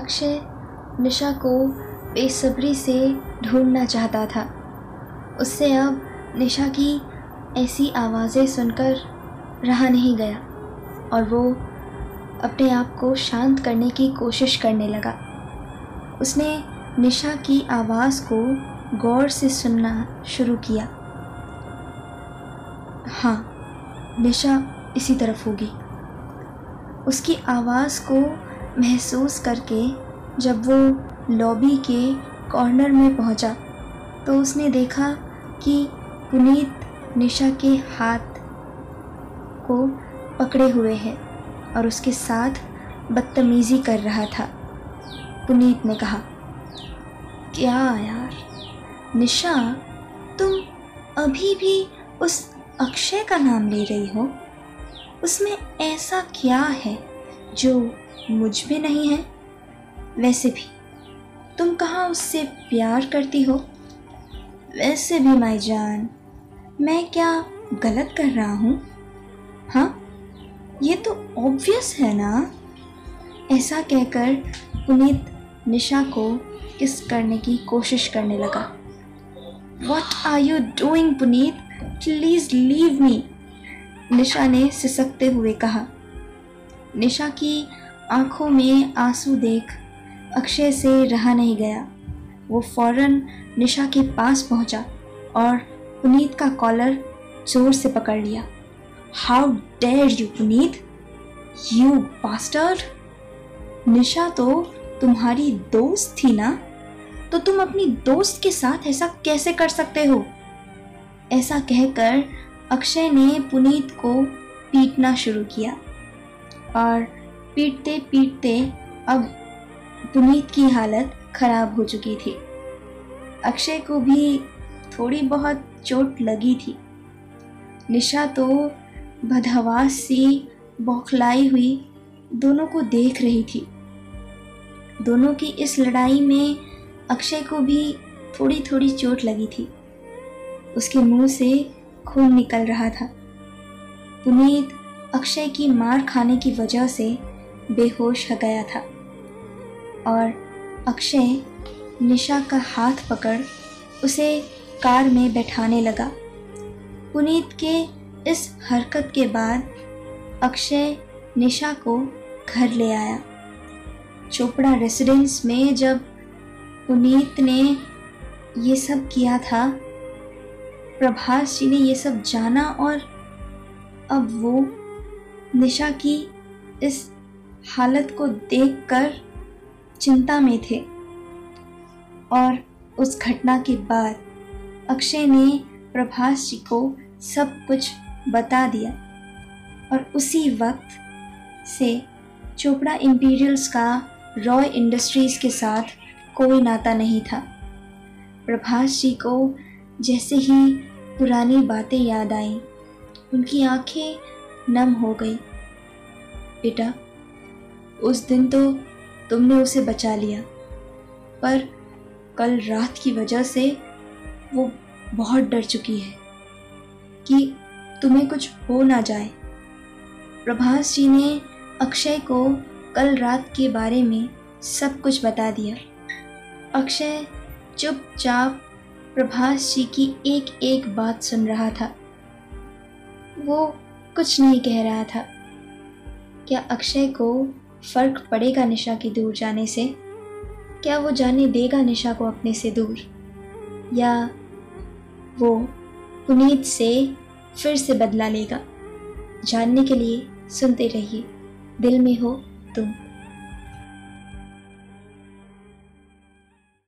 अक्षय निशा को बेसब्री से ढूंढना चाहता था। उससे अब निशा की ऐसी आवाज़ें सुनकर रहा नहीं गया और वो अपने आप को शांत करने की कोशिश करने लगा। उसने निशा की आवाज़ को गौर से सुनना शुरू किया। हाँ निशा इसी तरफ़ होगी। उसकी आवाज़ को महसूस करके जब वो लॉबी के कॉर्नर में पहुँचा तो उसने देखा कि पुनीत निशा के हाथ को पकड़े हुए है और उसके साथ बदतमीज़ी कर रहा था। पुनीत ने कहा, क्या यार, निशा, तुम अभी भी उस अक्षय का नाम ले रही हो? उसमें ऐसा क्या है जो मुझमें नहीं है? वैसे भी, तुम कहाँ उससे प्यार करती हो? वैसे भी माई जान, मैं क्या गलत कर रहा हूँ? हाँ ये तो ऑब्वियस है ना? ऐसा कहकर पुनीत निशा को किस करने की कोशिश करने लगा। What are you doing Puneet? Please leave me Nisha ने सिसकते हुए कहा। निशा की आँखों में आँसू देख अक्षय से रहा नहीं गया। वो फ़ौरन निशा के पास पहुँचा और पुनीत का कॉलर ज़ोर से पकड़ लिया। How dare you Puneet? You bastard Nisha तो तुम्हारी दोस्त थी ना? तो तुम अपनी दोस्त के साथ ऐसा कैसे कर सकते हो? ऐसा कहकर अक्षय ने पुनीत को पीटना शुरू किया और पीटते पीटते अब पुनीत की हालत खराब हो चुकी थी। अक्षय को भी थोड़ी बहुत चोट लगी थी। निशा तो बदहवास सी, बौखलाई हुई दोनों को देख रही थी। दोनों की इस लड़ाई में अक्षय को भी थोड़ी थोड़ी चोट लगी थी। उसके मुँह से खून निकल रहा था। पुनीत अक्षय की मार खाने की वजह से बेहोश हो गया था। और अक्षय निशा का हाथ पकड़ उसे कार में बैठाने लगा। पुनीत के इस हरकत के बाद अक्षय निशा को घर ले आया। चोपड़ा रेसिडेंस में जब पुनीत ने ये सब किया था, प्रभास जी ने ये सब जाना और अब वो निशा की इस हालत को देखकर चिंता में थे। और उस घटना के बाद अक्षय ने प्रभास जी को सब कुछ बता दिया। और उसी वक्त से चोपड़ा इम्पीरियल्स का रॉय इंडस्ट्रीज़ के साथ कोई नाता नहीं था। प्रभास जी को जैसे ही पुरानी बातें याद आईं, उनकी आँखें नम हो गई। बेटा उस दिन तो तुमने उसे बचा लिया। पर कल रात की वजह से वो बहुत डर चुकी है कि तुम्हें कुछ हो ना जाए। प्रभास जी ने अक्षय को कल रात के बारे में सब कुछ बता दिया। अक्षय चुपचाप प्रभास जी की एक एक बात सुन रहा था। वो कुछ नहीं कह रहा था। क्या अक्षय को फ़र्क पड़ेगा निशा की दूर जाने से। क्या वो जाने देगा निशा को अपने से दूर? या वो उम्मीद से फिर से बदला लेगा? जानने के लिए सुनते रहिए। दिल में हो तुम।